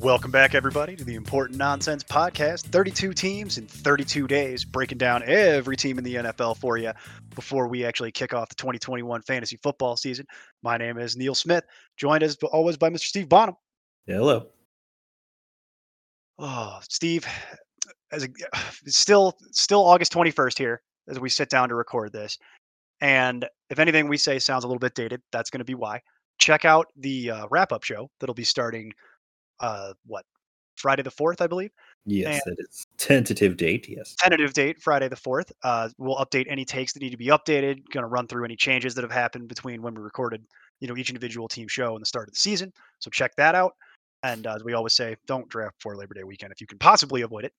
Welcome back, everybody, to the Important Nonsense Podcast. 32 teams in 32 days, breaking down every team in the NFL for you before we actually kick off the 2021 fantasy football season. My name is Neil Smith, joined as always by Mr. Steve Bonham. Hello. Oh, Steve, as a, still still August 21st here as we sit down to record this. And if anything we say sounds a little bit dated, that's going to be why. Check out the uh, wrap up show that'll be starting uh what Friday the 4th, I believe. Yes, that is tentative date. Yes. Tentative date Friday the 4th. Uh we'll update any takes that need to be updated, going to run through any changes that have happened between when we recorded, you know, each individual team show and the start of the season. So check that out. And uh, as we always say, don't draft before Labor Day weekend if you can possibly avoid it.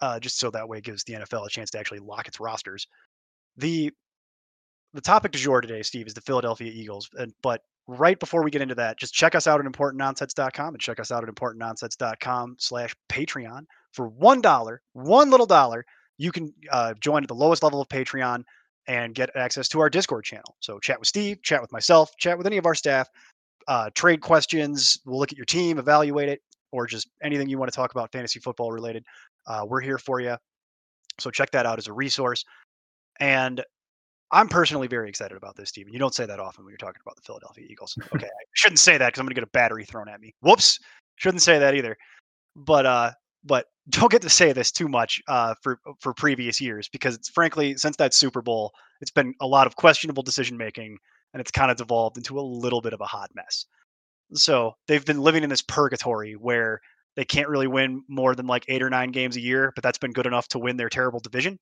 Uh, just so that way it gives the NFL a chance to actually lock its rosters. The the topic du jour today, Steve, is the Philadelphia Eagles. And but right before we get into that, just check us out at importantnonsense.com and check us out at importantnonsense.com slash Patreon. For one dollar, one little dollar, you can uh, join at the lowest level of Patreon and get access to our Discord channel. So chat with Steve, chat with myself, chat with any of our staff, uh, trade questions. We'll look at your team, evaluate it, or just anything you want to talk about fantasy football related. Uh, we're here for you. So check that out as a resource. And I'm personally very excited about this, Steven. You don't say that often when you're talking about the Philadelphia Eagles. Okay, I shouldn't say that because I'm going to get a battery thrown at me. Whoops, shouldn't say that either. But uh, but don't get to say this too much uh, for for previous years because it's frankly since that Super Bowl, it's been a lot of questionable decision making, and it's kind of devolved into a little bit of a hot mess. So they've been living in this purgatory where they can't really win more than like eight or nine games a year, but that's been good enough to win their terrible division.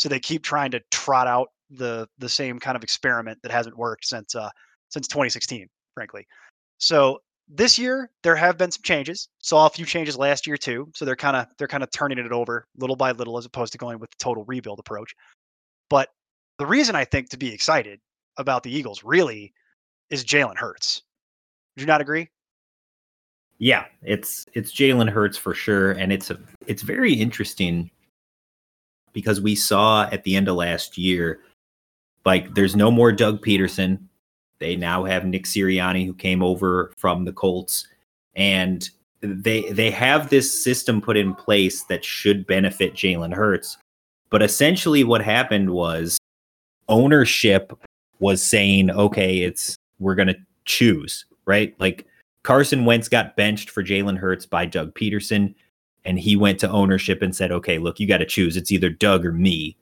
So they keep trying to trot out the the same kind of experiment that hasn't worked since uh since 2016, frankly. So this year there have been some changes. Saw a few changes last year too. So they're kind of they're kind of turning it over little by little as opposed to going with the total rebuild approach. But the reason I think to be excited about the Eagles really is Jalen Hurts. Would you not agree? Yeah, it's it's Jalen Hurts for sure, and it's a it's very interesting because we saw at the end of last year, like there's no more Doug Pederson. They now have Nick Sirianni who came over from the Colts, and they they have this system put in place that should benefit Jalen Hurts. But essentially, what happened was ownership was saying, okay, it's we're gonna choose, right? Like Carson Wentz got benched for Jalen Hurts by Doug Pederson, and he went to ownership and said, okay, look, you got to choose. It's either Doug or me.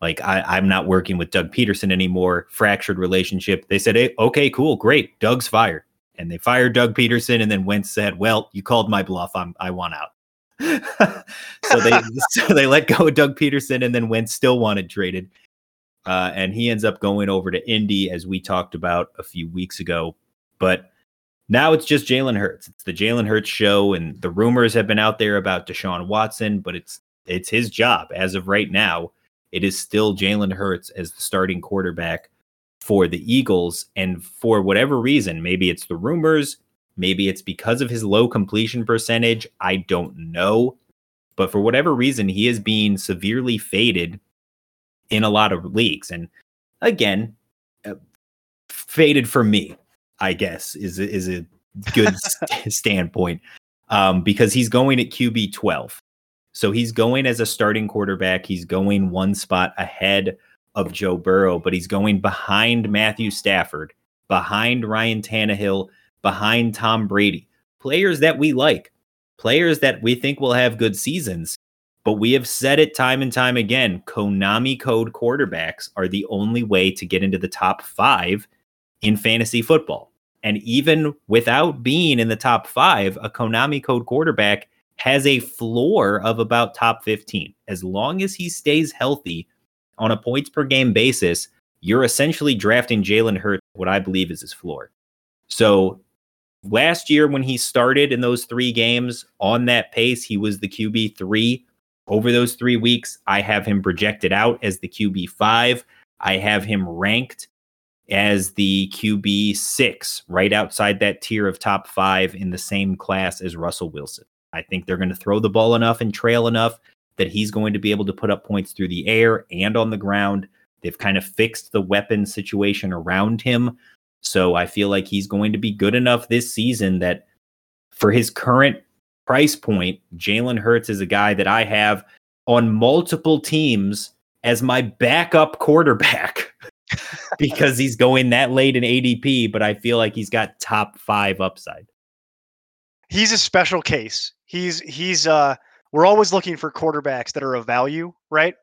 Like I, I'm not working with Doug Pederson anymore. Fractured relationship. They said, hey, okay, cool, great. Doug's fired, and they fired Doug Pederson. And then Wentz said, well, you called my bluff. I'm I want out. so they so they let go of Doug Pederson, and then Wentz still wanted traded. Uh, and he ends up going over to Indy, as we talked about a few weeks ago. But now it's just Jalen Hurts. It's the Jalen Hurts show, and the rumors have been out there about Deshaun Watson, but it's it's his job as of right now. It is still Jalen Hurts as the starting quarterback for the Eagles, and for whatever reason, maybe it's the rumors, maybe it's because of his low completion percentage. I don't know, but for whatever reason, he is being severely faded in a lot of leagues, and again, uh, faded for me. I guess is a- is a good st- standpoint um, because he's going at QB twelve, so he's going as a starting quarterback. He's going one spot ahead of Joe Burrow, but he's going behind Matthew Stafford, behind Ryan Tannehill, behind Tom Brady, players that we like, players that we think will have good seasons. But we have said it time and time again Konami code quarterbacks are the only way to get into the top five in fantasy football. And even without being in the top five, a Konami code quarterback has a floor of about top 15. As long as he stays healthy on a points per game basis, you're essentially drafting Jalen Hurts, what I believe is his floor. So last year when he started in those three games on that pace, he was the QB three. Over those three weeks, I have him projected out as the QB five. I have him ranked as the QB six, right outside that tier of top five in the same class as Russell Wilson. I think they're going to throw the ball enough and trail enough that he's going to be able to put up points through the air and on the ground. They've kind of fixed the weapon situation around him. So I feel like he's going to be good enough this season that for his current price point, Jalen Hurts is a guy that I have on multiple teams as my backup quarterback because he's going that late in ADP, but I feel like he's got top five upside. He's a special case. He's he's uh we're always looking for quarterbacks that are of value, right?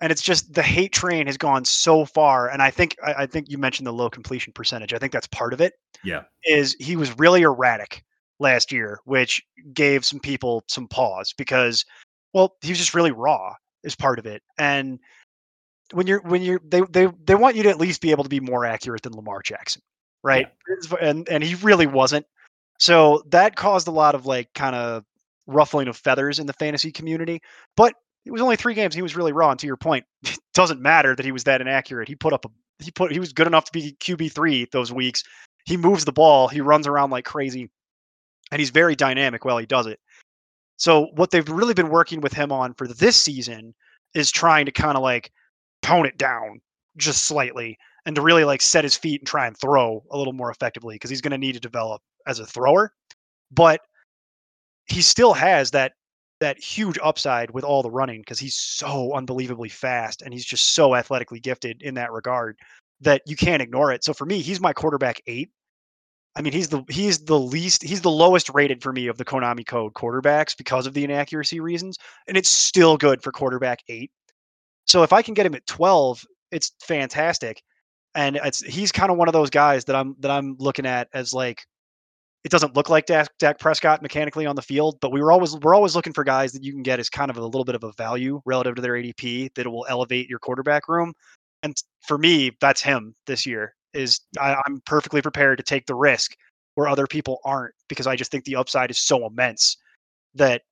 And it's just the hate train has gone so far. And I think I, I think you mentioned the low completion percentage. I think that's part of it. Yeah. Is he was really erratic last year, which gave some people some pause because, well, he was just really raw is part of it. And when you're when you're they they they want you to at least be able to be more accurate than Lamar Jackson, right? And and he really wasn't. So that caused a lot of like kind of ruffling of feathers in the fantasy community. But it was only three games. He was really raw. And to your point, it doesn't matter that he was that inaccurate. He put up a he put he was good enough to be QB three those weeks. He moves the ball. He runs around like crazy, and he's very dynamic while he does it. So what they've really been working with him on for this season is trying to kind of like tone it down just slightly and to really like set his feet and try and throw a little more effectively because he's going to need to develop as a thrower. But he still has that that huge upside with all the running because he's so unbelievably fast and he's just so athletically gifted in that regard that you can't ignore it. So for me, he's my quarterback eight. I mean, he's the he's the least he's the lowest rated for me of the Konami code quarterbacks because of the inaccuracy reasons, and it's still good for quarterback eight. So if I can get him at twelve, it's fantastic, and it's he's kind of one of those guys that I'm that I'm looking at as like it doesn't look like Dak, Dak, Prescott mechanically on the field, but we were always we're always looking for guys that you can get as kind of a little bit of a value relative to their ADP that will elevate your quarterback room. And for me, that's him this year. Is mm. I, I'm perfectly prepared to take the risk where other people aren't because I just think the upside is so immense that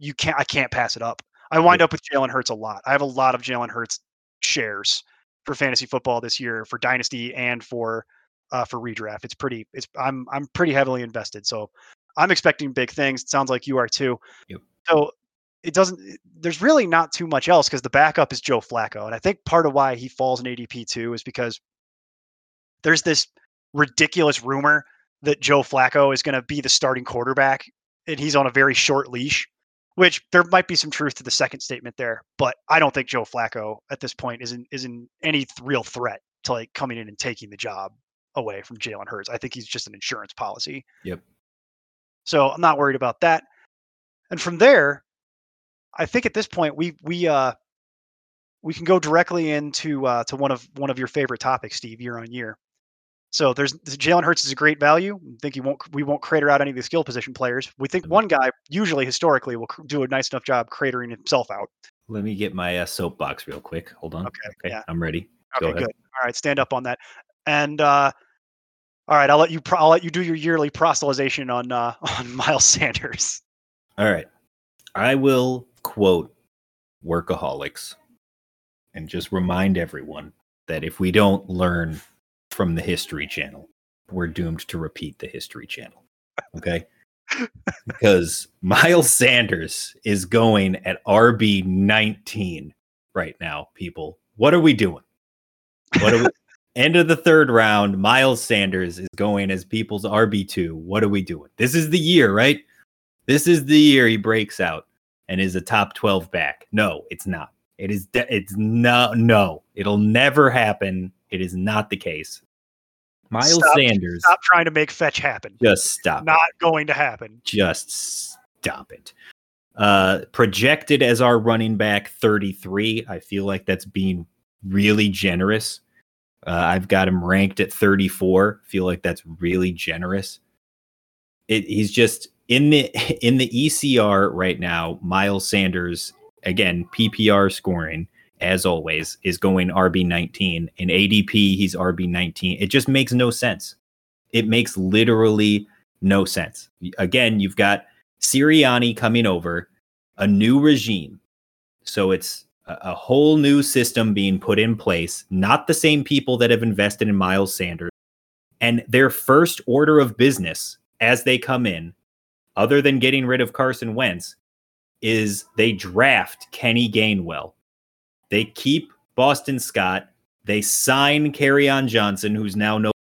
you can't I can't pass it up. I wind up with Jalen Hurts a lot. I have a lot of Jalen Hurts shares for fantasy football this year for dynasty and for uh, for redraft. It's pretty. It's I'm I'm pretty heavily invested, so I'm expecting big things. It sounds like you are too. Yep. So it doesn't. There's really not too much else because the backup is Joe Flacco, and I think part of why he falls in ADP too is because there's this ridiculous rumor that Joe Flacco is going to be the starting quarterback, and he's on a very short leash. Which there might be some truth to the second statement there, but I don't think Joe Flacco at this point is in is in any real threat to like coming in and taking the job away from Jalen Hurts. I think he's just an insurance policy. Yep. So I'm not worried about that. And from there, I think at this point we we uh we can go directly into uh, to one of one of your favorite topics, Steve, year on year. So there's Jalen Hurts is a great value. I think he won't we won't crater out any of the skill position players. We think one guy usually historically will do a nice enough job cratering himself out. Let me get my uh, soapbox real quick. Hold on. Okay. Okay, yeah. I'm ready. Okay, Go ahead. good. All right, stand up on that. And uh, all right, I'll let you. Pro- I'll let you do your yearly proselytization on uh, on Miles Sanders. All right. I will quote Workaholics and just remind everyone that if we don't learn from the History Channel, we're doomed to repeat the History Channel. Okay. because Miles Sanders is going at RB 19 right now, people. What are we doing? What are we? End of the third round, Miles Sanders is going as people's RB2. What are we doing? This is the year, right? This is the year he breaks out and is a top 12 back. No, it's not. It is de- it's no no. It'll never happen. It is not the case. Miles Stop- Sanders Stop trying to make fetch happen. just stop. it. Not going to happen. Just stop it. Uh projected as our running back 33. I feel like that's being really generous. Uh, I've got him ranked at 34. Feel like that's really generous. It, he's just in the in the ECR right now. Miles Sanders again PPR scoring as always is going RB 19 in ADP. He's RB 19. It just makes no sense. It makes literally no sense. Again, you've got Sirianni coming over, a new regime. So it's a, a whole new system being put in place, not the same people that have invested in Miles Sanders. And their first order of business as they come in, other than getting rid of Carson Wentz, is they draft Kenny Gainwell. They keep Boston Scott. They sign on Johnson, who's now no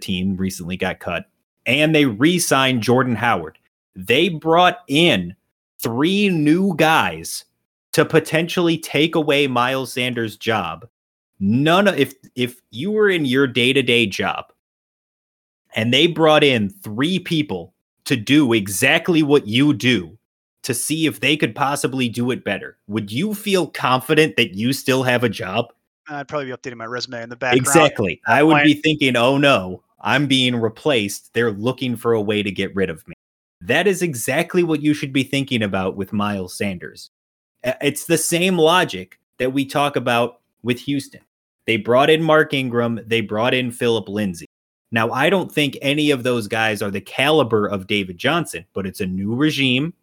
team, recently got cut, and they re-sign Jordan Howard. They brought in three new guys to potentially take away Miles Sanders' job. None of if if you were in your day-to-day job and they brought in three people to do exactly what you do to see if they could possibly do it better, would you feel confident that you still have a job? I'd probably be updating my resume in the background. Exactly. I would be thinking, oh no, I'm being replaced. They're looking for a way to get rid of me. That is exactly what you should be thinking about with Miles Sanders. It's the same logic that we talk about with Houston. They brought in Mark Ingram, they brought in Phillip Lindsay. Now, I don't think any of those guys are the caliber of David Johnson, but it's a new regime.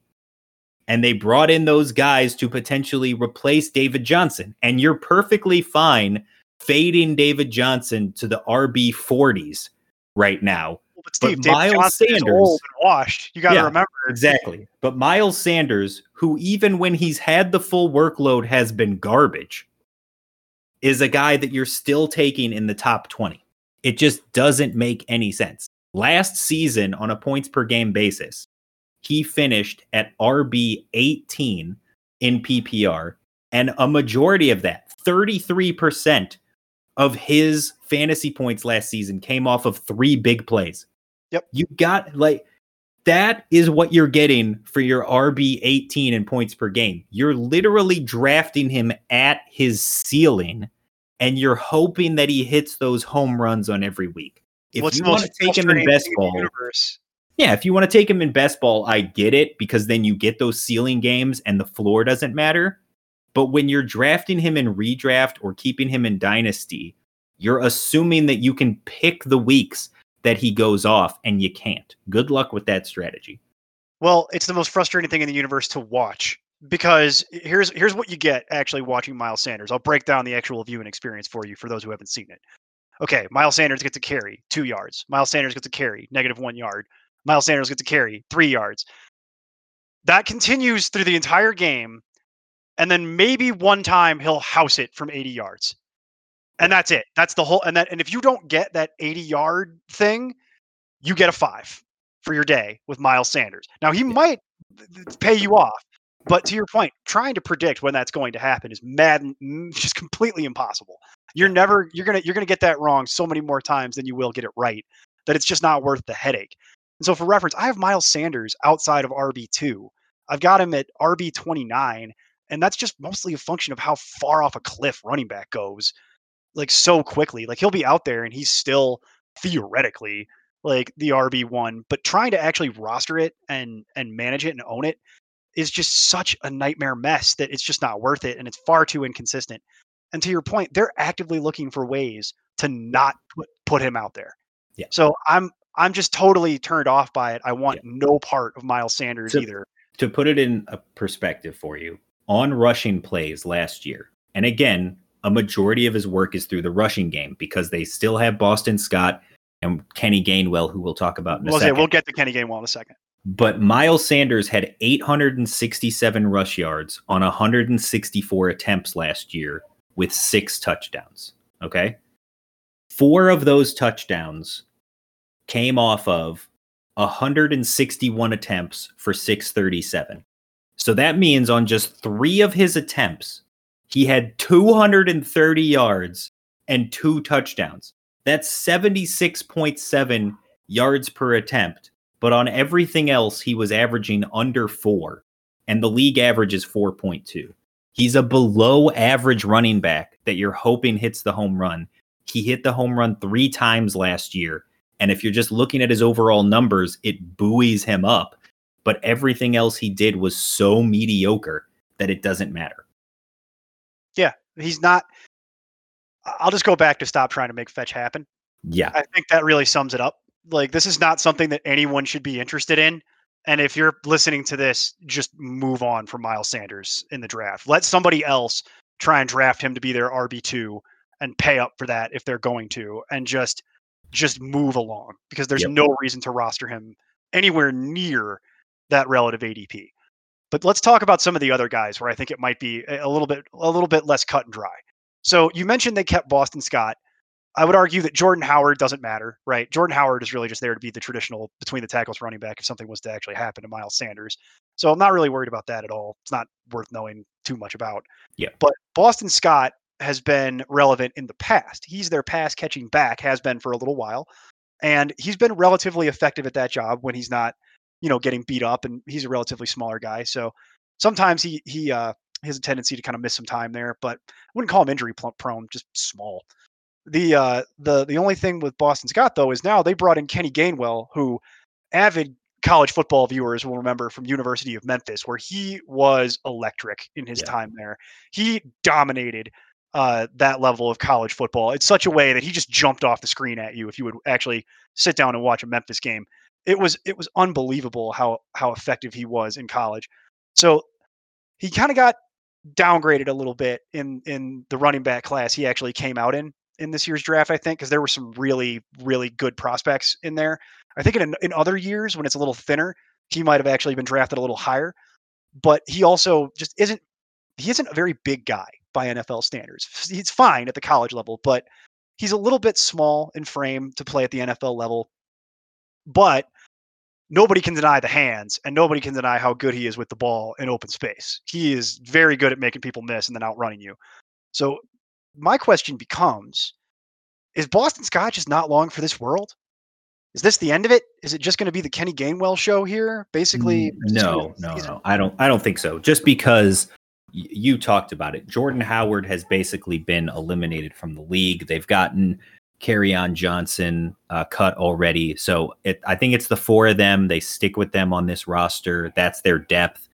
And they brought in those guys to potentially replace David Johnson. And you're perfectly fine fading David Johnson to the RB 40s right now. but Steve, but Miles Johnson Sanders, washed. You got to yeah, remember exactly. But Miles Sanders, who even when he's had the full workload has been garbage, is a guy that you're still taking in the top 20. It just doesn't make any sense. Last season, on a points per game basis, he finished at RB 18 in PPR, and a majority of that, 33%, of his fantasy points last season came off of three big plays. Yep. You got like that is what you're getting for your RB 18 in points per game. You're literally drafting him at his ceiling and you're hoping that he hits those home runs on every week. If What's you want to take him in best ball, universe? Yeah, if you want to take him in best ball, I get it because then you get those ceiling games and the floor doesn't matter. But when you're drafting him in redraft or keeping him in dynasty, you're assuming that you can pick the weeks that he goes off, and you can't. Good luck with that strategy. Well, it's the most frustrating thing in the universe to watch because here's here's what you get actually watching Miles Sanders. I'll break down the actual viewing experience for you for those who haven't seen it. Okay, Miles Sanders gets a carry, two yards. Miles Sanders gets a carry, negative one yard. Miles Sanders gets a carry, three yards. That continues through the entire game and then maybe one time he'll house it from 80 yards. And that's it. That's the whole and that and if you don't get that 80 yard thing, you get a 5 for your day with Miles Sanders. Now he might pay you off, but to your point, trying to predict when that's going to happen is mad just completely impossible. You're never you're to you're going to get that wrong so many more times than you will get it right that it's just not worth the headache. And so for reference, I have Miles Sanders outside of RB2. I've got him at RB29 and that's just mostly a function of how far off a cliff running back goes, like so quickly. Like he'll be out there and he's still theoretically like the RB one, but trying to actually roster it and and manage it and own it is just such a nightmare mess that it's just not worth it and it's far too inconsistent. And to your point, they're actively looking for ways to not put, put him out there. Yeah. So I'm I'm just totally turned off by it. I want yeah. no part of Miles Sanders to, either. To put it in a perspective for you, on rushing plays last year. And again, a majority of his work is through the rushing game because they still have Boston Scott and Kenny Gainwell, who we'll talk about in a we'll second. Say, we'll get to Kenny Gainwell in a second. But Miles Sanders had 867 rush yards on 164 attempts last year with six touchdowns. Okay. Four of those touchdowns came off of 161 attempts for 637. So that means on just three of his attempts, he had 230 yards and two touchdowns. That's 76.7 yards per attempt. But on everything else, he was averaging under four, and the league average is 4.2. He's a below average running back that you're hoping hits the home run. He hit the home run three times last year. And if you're just looking at his overall numbers, it buoys him up but everything else he did was so mediocre that it doesn't matter. Yeah, he's not. I'll just go back to stop trying to make fetch happen. Yeah. I think that really sums it up Like this is not something that anyone should be interested in. And if you're listening to this, just move on from Miles Sanders in the draft. Let somebody else try and draft him to be their RB2 and pay up for that if they're going to and just just move along because there's Yep. no reason to roster him anywhere near that relative ADP. But let's talk about some of the other guys where I think it might be a a little bit a little bit less cut and dry. So you mentioned they kept Boston Scott. I would argue that Jordan Howard doesn't matter, right? Jordan Howard is really just there to be the traditional between the tackles running back if something was to actually happen to Miles Sanders. So I'm not really worried about that at all. It's not worth knowing too much about. Yeah. But Boston Scott has been relevant in the past. He's their pass catching back, has been for a little while. And he's been relatively effective at that job when he's not, you know, getting beat up and he's a relatively smaller guy. So sometimes he he uh has a tendency to kind of miss some time there, but I wouldn't call him injury prone, just small. The uh the the only thing with Boston Scott though is now they brought in Kenny Gainwell, who avid college football viewers will remember from University of Memphis, where he was electric in his Yeah. time there. He dominated uh, that level of college football. It's such a way that he just jumped off the screen at you if you would actually sit down and watch a Memphis game. It was it was unbelievable how how effective he was in college. So he kind of got downgraded a little bit in in the running back class he actually came out in in this year's draft i think because there were some really really good prospects in there i think in, in other years when it's a little thinner he might have actually been drafted a little higher but he also just isn't he isn't a very big guy by nfl standards he's fine at the college level but he's a little bit small in frame to play at the nfl level but nobody can deny the hands and nobody can deny how good he is with the ball in open space. He is very good at making people miss and then outrunning you. So my question becomes is Boston Scott just not long for this world? Is this the end of it? Is it just going to be the Kenny Gainwell show here? Basically, Mm, is this gonna no, no, no. I don't. I don't think so. Just because you talked about it, Jordan Howard has basically been eliminated from the league. They've gotten Kerryon Johnson uh, cut already, so it, I think it's the four of them. They stick with them on this roster. That's their depth.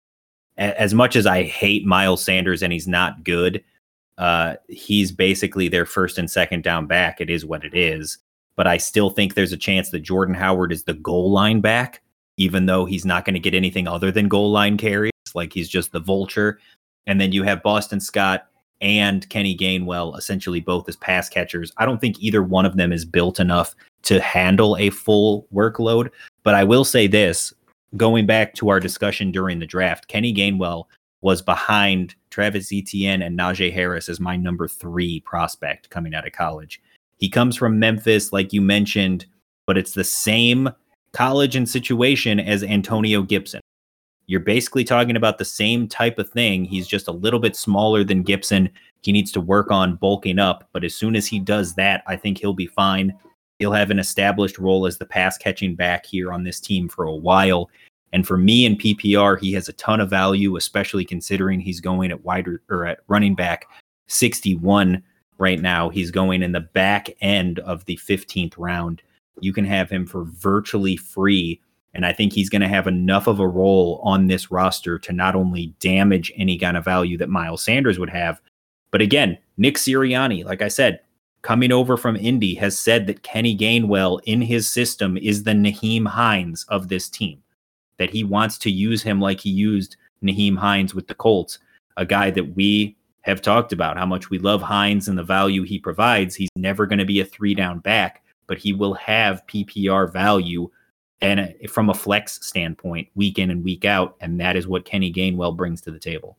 A- As much as I hate Miles Sanders and he's not good, uh, he's basically their first and second down back. It is what it is. But I still think there's a chance that Jordan Howard is the goal line back even though he's not going to get anything other than goal line carries. Like he's just the vulture. And then you have Boston Scott and Kenny Gainwell, essentially both as pass catchers. I don't think either one of them is built enough to handle a full workload. But I will say this going back to our discussion during the draft, Kenny Gainwell was behind Travis Etienne and Najee Harris as my number three prospect coming out of college. He comes from Memphis, like you mentioned, but it's the same college and situation as Antonio Gibson. You're basically talking about the same type of thing. He's just a little bit smaller than Gibson. He needs to work on bulking up, but as soon as he does that, I think he'll be fine. He'll have an established role as the pass catching back here on this team for a while. And for me in PPR, he has a ton of value, especially considering he's going at wide or at running back 61 right now. He's going in the back end of the 15th round. You can have him for virtually free. And I think he's going to have enough of a role on this roster to not only damage any kind of value that Miles Sanders would have, but again, Nick Sirianni, like I said, coming over from Indy, has said that Kenny Gainwell in his system is the Nyheim Hines of this team, that he wants to use him like he used Nyheim Hines with the Colts, a guy that we have talked about how much we love Hines and the value he provides. He's never going to be a three down back, but he will have PPR value and uh, from a flex standpoint, week in and week out, and that is what Kenny Gainwell brings to the table.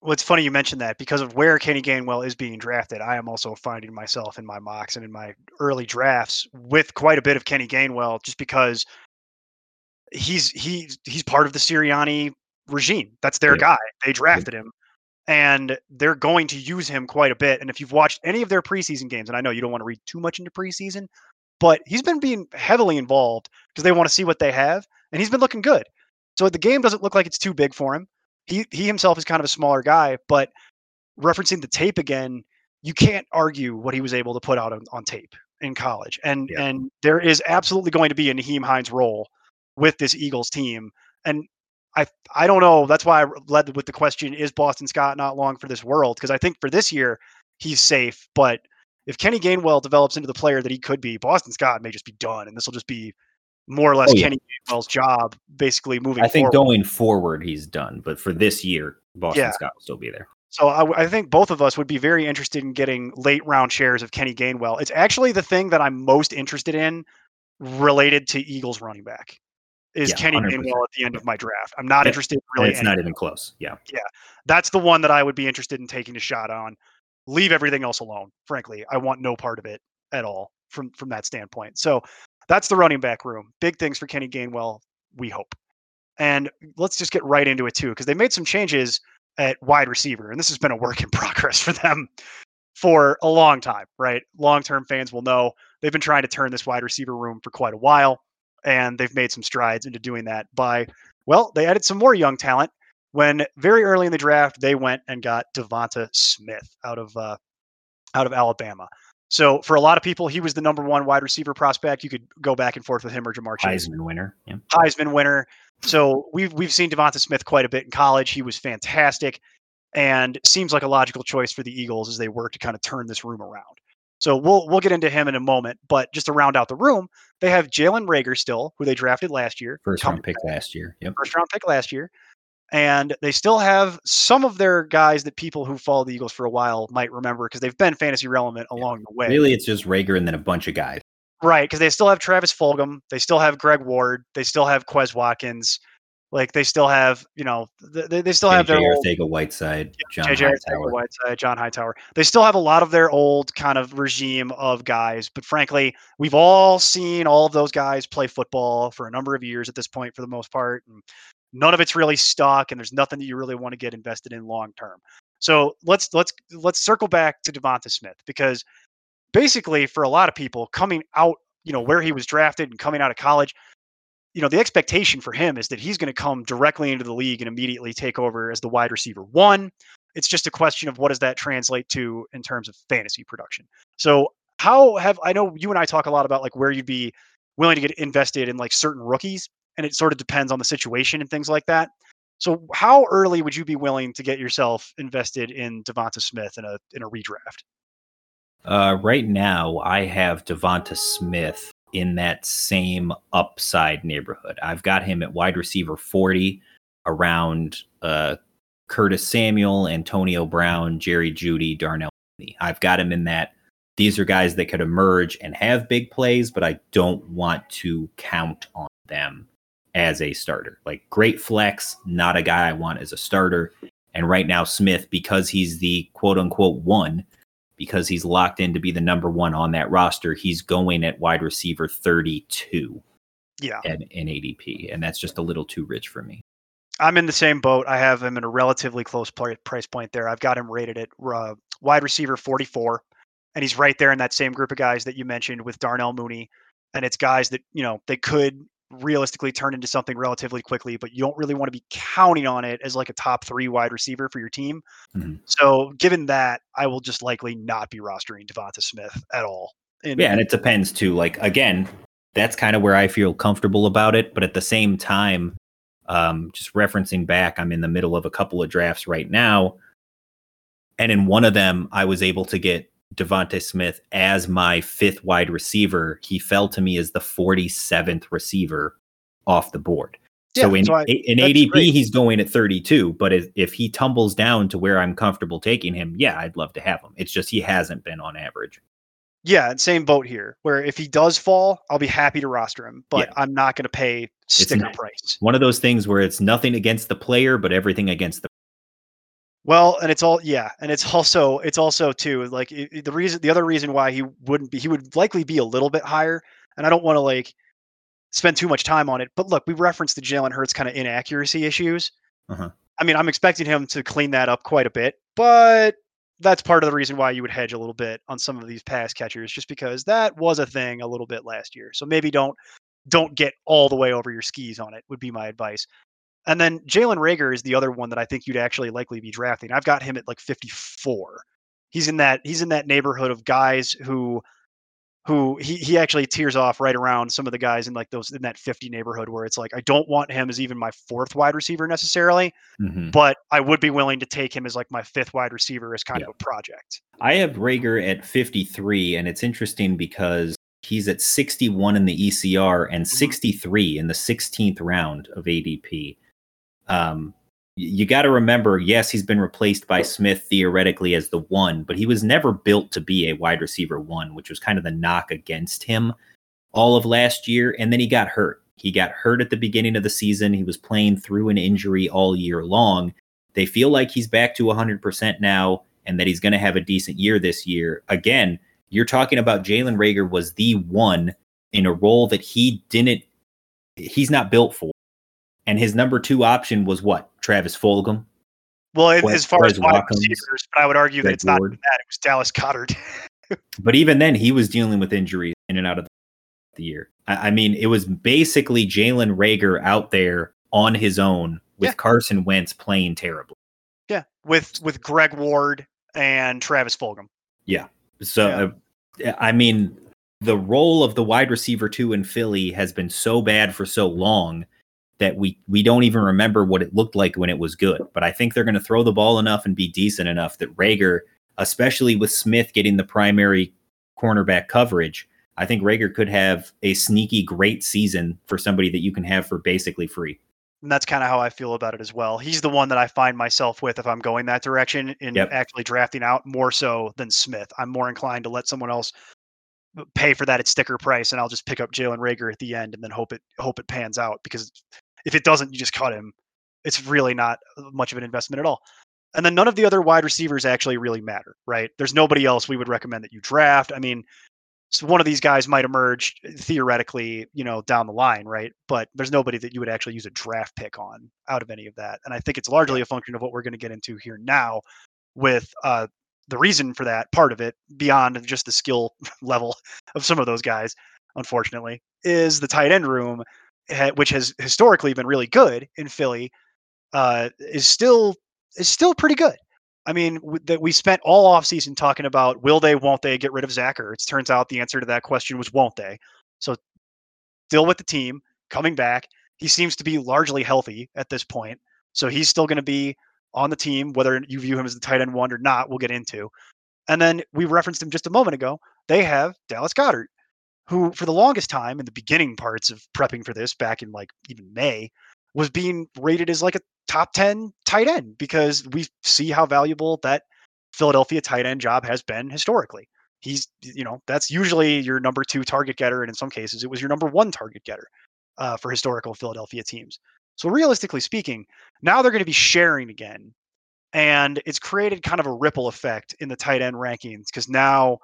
Well, it's funny you mentioned that because of where Kenny Gainwell is being drafted. I am also finding myself in my mocks and in my early drafts with quite a bit of Kenny Gainwell, just because he's he's he's part of the Sirianni regime. That's their Yep. guy. They drafted him, and they're going to use him quite a bit. And if you've watched any of their preseason games, and I know you don't want to read too much into preseason, but he's been being heavily involved because they want to see what they have, and he's been looking good. So the game doesn't look like it's too big for him he he himself is kind of a smaller guy, but referencing the tape again, you can't argue what he was able to put out on, on tape in college. And Yeah. and there is absolutely going to be a Nyheim Hines role with this Eagles team. And I I don't know. That's why I led with the question: Is Boston Scott not long for this world? Because I think for this year he's safe, but if Kenny Gainwell develops into the player that he could be, Boston Scott may just be done, and this will just be more or less Oh, yeah. Kenny Gainwell's job, basically moving. I think forward. going forward, he's done. But for this year, Boston Yeah. Scott will still be there. So I, I think both of us would be very interested in getting late round shares of Kenny Gainwell. It's actually the thing that I'm most interested in related to Eagles running back is Yeah, Kenny 100%. Gainwell at the end of my draft. I'm not Yeah, interested And really. it's not even close. Yeah. Yeah. that's the one that I would be interested in taking a shot on. Leave everything else alone. Frankly, I want no part of it at all from from that standpoint. So that's the running back room. Big things for Kenny Gainwell. We hope. And let's just get right into it too, because they made some changes at wide receiver, and this has been a work in progress for them for a long time. Right, long term fans will know they've been trying to turn this wide receiver room for quite a while, and they've made some strides into doing that by well, they added some more young talent when very early in the draft they went and got Devonta Smith out of uh, out of Alabama. So for a lot of people, he was the number one wide receiver prospect. You could go back and forth with him or Ja'Marr Chase, Heisman winner. Yeah. Heisman winner. So we've we've seen Devonta Smith quite a bit in college. He was fantastic, and seems like a logical choice for the Eagles as they work to kind of turn this room around. So we'll we'll get into him in a moment. But just to round out the room, they have Jalen Reagor still, who they drafted last year, First round pick last year. Yep. first round pick last year. And they still have some of their guys that people who follow the Eagles for a while might remember because they've been fantasy relevant along the way. Really, it's just Reagor and then a bunch of guys. Right. Because they still have Travis Fulgham. They still have Greg Ward. They still have Quez Watkins. Like they still have, you know, they, they still have their JJ old Whiteside, John JJ Hightower. Whiteside, John Hightower. They still have a lot of their old kind of regime of guys, but frankly, we've all seen all of those guys play football for a number of years at this point, for the most part, and none of it's really stock and there's nothing that you really want to get invested in long term. So let's let's let's circle back to Devonta Smith because basically, for a lot of people coming out, you know, where he was drafted and coming out of college, you know, the expectation for him is that he's going to come directly into the league and immediately take over as the wide receiver one. It's just a question of what does that translate to in terms of fantasy production. So, how have I know you and I talk a lot about like where you'd be willing to get invested in like certain rookies, and it sort of depends on the situation and things like that. So, how early would you be willing to get yourself invested in Devonta Smith in a in a redraft? Uh, right now, I have Devonta Smith in that same upside neighborhood. I've got him at wide receiver 40 around uh, Curtis Samuel, Antonio Brown, Jerry Jeudy, Darnell. I've got him in that. These are guys that could emerge and have big plays, but I don't want to count on them as a starter. Like great flex, not a guy I want as a starter. And right now, Smith, because he's the quote unquote one, because he's locked in to be the number one on that roster, he's going at wide receiver 32 Yeah. at in ADP. And that's just a little too rich for me. I'm in the same boat. I have him in a relatively close price point there. I've got him rated at uh, wide receiver 44, and he's right there in that same group of guys that you mentioned with Darnell Mooney. And it's guys that, you know, they could realistically turn into something relatively quickly, but you don't really want to be counting on it as like a top three wide receiver for your team. Mhm. So, given that, I will just likely not be rostering Devonta Smith at all. In- Yeah, and it depends too. Like again, that's kind of where I feel comfortable about it. But at the same time, um, just referencing back, I'm in the middle of a couple of drafts right now, and in one of them, I was able to get Devonta Smith as my fifth wide receiver. He fell to me as the 47th receiver off the board. so in so I- in ADP, great. he's going at 32. But if, if he tumbles down to where I'm comfortable taking him, yeah, I'd love to have him. It's just he hasn't been on average. Yeah, same boat here. Where if he does fall, I'll be happy to roster him, but Yeah. I'm not going to pay sticker price. one of those things where it's nothing against the player, but everything against the. Well, and it's all yeah, and it's also it's also too like i i- the reason the other reason why he wouldn't be he would likely be a little bit higher, and I don't want to like spend too much time on it. But look, we referenced the Jalen Hurts kind of inaccuracy issues. Uh-huh. I mean, I'm expecting him to clean that up quite a bit, but that's part of the reason why you would hedge a little bit on some of these pass catchers, just because that was a thing a little bit last year. So maybe don't don't get all the way over your skis on it. Would be my advice. And then Jalen Reagor is the other one that I think you'd actually likely be drafting. I've got him at like 54. He's in that he's in that neighborhood of guys who who he, he actually tears off right around some of the guys in like those in that 50 neighborhood where it's like I don't want him as even my fourth wide receiver necessarily, Mhm. but I would be willing to take him as like my fifth wide receiver as kind Yeah. of a project. I have Reagor at 53, and it's interesting because he's at 61 in the ECR and 63 in the 16th round of ADP. Um, you got to remember, yes, he's been replaced by Smith theoretically as the one, but he was never built to be a wide receiver one, which was kind of the knock against him all of last year. And then he got hurt. He got hurt at the beginning of the season. He was playing through an injury all year long. They feel like he's back to 100% now and that he's going to have a decent year this year. Again, you're talking about Jalen Reagor was the one in a role that he didn't, he's not built for. And his number two option was what? Travis Fulgham. Well, as- as far as wide receivers, but I would argue that it's not that. It was Dallas Goedert. But even then, he was dealing with injuries in and out of the year. I, I mean, it was basically Jalen Reagor out there on his own with Yeah. Carson Wentz playing terribly. yeah, with with Greg Ward and Travis Fulgham. Yeah. So, uh, I mean, the role of the wide receiver two in Philly has been so bad for so long that we we don't even remember what it looked like when it was good. But I think they're going to throw the ball enough and be decent enough that Reagor, especially with Smith getting the primary cornerback coverage, I think Reagor could have a sneaky great season for somebody that you can have for basically free. And that's kind of how I feel about it as well. He's the one that I find myself with if I'm going that direction in Yep. actually drafting out more so than Smith. I'm more inclined to let someone else pay for that at sticker price, and I'll just pick up Jalen Reagor at the end and then hope it hope it pans out. Because if it doesn't, you just cut him. It's really not much of an investment at all. And then none of the other wide receivers actually really matter, right? There's nobody else we would recommend that you draft. I mean, so one of these guys might emerge theoretically, you know, down the line, right? But there's nobody that you would actually use a draft pick on out of any of that. And I think it's largely a function of what we're going to get into here now with uh, the reason for that part of it beyond just the skill level of some of those guys, unfortunately, is the tight end room, which has historically been really good in Philly, uh, is still is still pretty good. I mean, w- that we spent all offseason talking about will they, won't they get rid of Zach Ertz? Turns out the answer to that question was won't they. So still with the team, coming back. He seems to be largely healthy at this point. So he's still going to be on the team, whether you view him as the tight end one or not, we'll get into. And then we referenced him just a moment ago. They have Dallas Goedert, who for the longest time in the beginning parts of prepping for this back in like even May was being rated as like a top 10 tight end because we see how valuable that Philadelphia tight end job has been historically. He's, you know, that's usually your number two target getter. And in some cases, it was your number one target getter uh, for historical Philadelphia teams. So realistically speaking, now they're going to be sharing again. And it's created kind of a ripple effect in the tight end rankings because now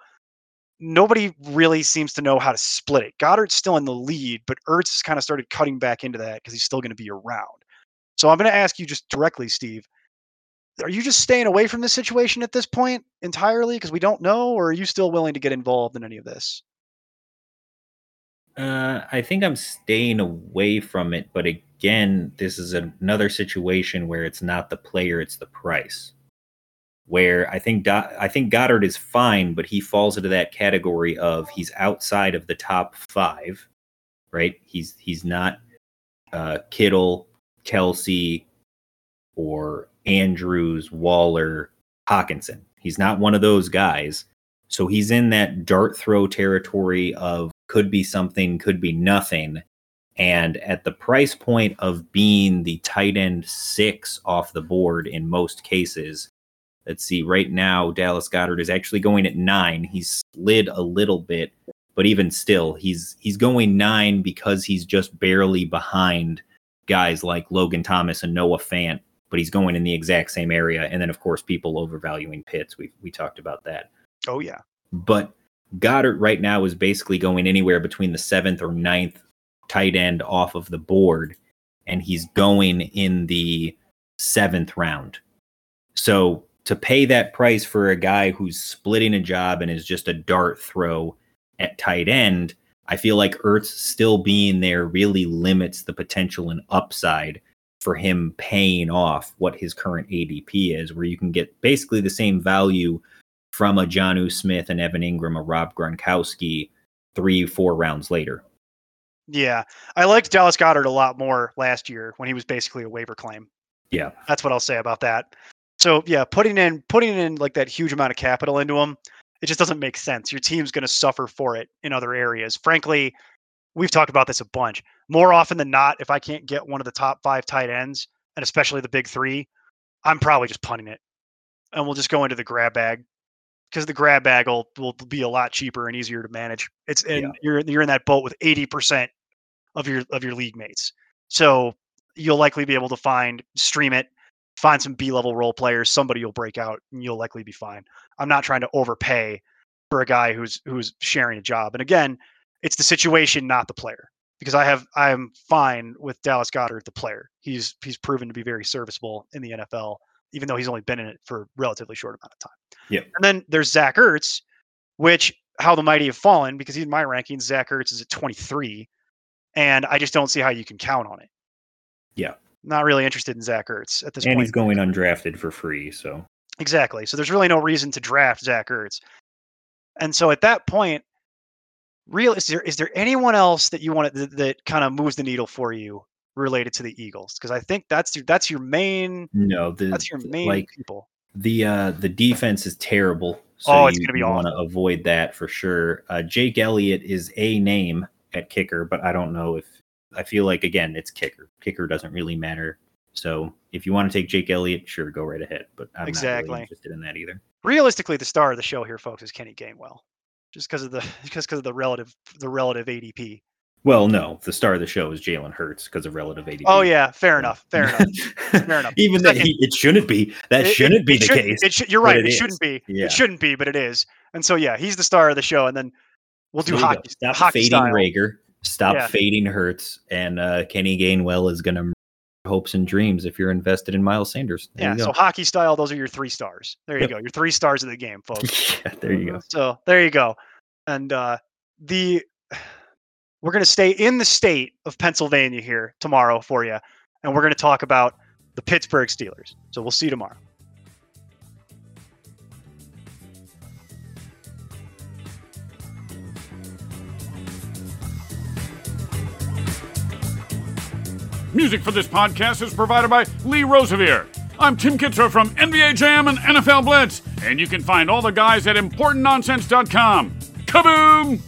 nobody really seems to know how to split it. Goedert's still in the lead, but Ertz has kind of started cutting back into that because he's still going to be around. So I'm going to ask you just directly, Steve. Are you just staying away from this situation at this point entirely because we don't know, or are you still willing to get involved in any of this? Uh, I think I'm staying away from it, but again, this is another situation where it's not the player, it's the price. Where I think Do- I think Goedert is fine, but he falls into that category of he's outside of the top five, right? He's he's not uh, Kittle, Kelce, or Andrews, Waller, Hockenson. He's not one of those guys. So he's in that dart throw territory of could be something, could be nothing. And at the price point of being the tight end six off the board in most cases, let's see, right now, Dallas Goedert is actually going at nine. He's slid a little bit, but even still, he's he's going nine because he's just barely behind guys like Logan Thomas and Noah Fant, but he's going in the exact same area. And then, of course, people overvaluing Pitts. We we talked about that Oh yeah, but Goedert right now is basically going anywhere between the seventh or ninth tight end off of the board, and he's going in the seventh round. So to pay that price for a guy who's splitting a job and is just a dart throw at tight end, I feel like Ertz still being there really limits the potential and upside for him paying off what his current ADP is, where you can get basically the same value from a Jonnu Smith and Evan Engram, a Rob Gronkowski, three, four rounds later. Yeah, I liked Dallas Goedert a lot more last year when he was basically a waiver claim. Yeah. That's what I'll say about that. So yeah, putting in putting in like that huge amount of capital into them, it just doesn't make sense. Your team's going to suffer for it in other areas. Frankly, we've talked about this a bunch. More often than not, if I can't get one of the top five tight ends, and especially the big three, I'm probably just punting it, and we'll just go into the grab bag because the grab bag will, will be a lot cheaper and easier to manage. It's and Yeah. you're you're in that boat with eighty percent of your of your league mates, so you'll likely be able to find stream it, find some B level role players. Somebody will break out, and you'll likely be fine. I'm not trying to overpay for a guy who's who's sharing a job. And again, it's the situation, not the player. Because I have I'm fine with Dallas Goedert, the player. He's he's proven to be very serviceable in the NFL, even though he's only been in it for a relatively short amount of time. Yep. And then there's Zach Ertz, which how the mighty have fallen because he's in my rankings, Zach Ertz is at 23, and I just don't see how you can count on it. Yeah. Not really interested in Zach Ertz at this and point. he's going undrafted for free. So Exactly. So there's really no reason to draft Zach Ertz. And so at that point, real is there is there anyone else that you want to, that, that kind of moves the needle for you related to the Eagles? Because I think that's your that's your main no, the that's your main like people. the uh the defense is terrible. So Oh, it's you, gonna be want to avoid that for sure. Uh, Jake Elliott is a name at kicker, but I don't know if I feel like again it's kicker. Kicker doesn't really matter. So if you want to take Jake Elliott, sure, go right ahead. But I'm not really interested in that either. Realistically, the star of the show here, folks, is Kenny Gainwell, just because of the just because of the relative the relative ADP. Well, no, the star of the show is Jalen Hurts because of relative ADP. Oh yeah, fair enough, fair enough. Fair enough. Even he, it shouldn't be. That It- it- shouldn't be it the shouldn't- case. It should, you're right. it It, is. shouldn't be. Yeah. It shouldn't be, but it is. And so yeah, he's the star of the show, and then we'll do hockey. Stop hockey fading style. Reagor. Stop Yeah. fading Hurts. And uh, Kenny Gainwell is going to hopes and dreams if you're invested in Miles Sanders. There Yeah, so hockey style, those are your three stars. There you Yep. go. Your three stars of the game, folks. yeah, there you go. So there you go. And uh, the we're going to stay in the state of Pennsylvania here tomorrow for you, and we're going to talk about the Pittsburgh Steelers. So we'll see you tomorrow. Music for this podcast is provided by Lee Rosevere. I'm Tim Kitzrow from NBA Jam and NFL Blitz, and you can find all the guys at ImportantNonsense.com. Kaboom!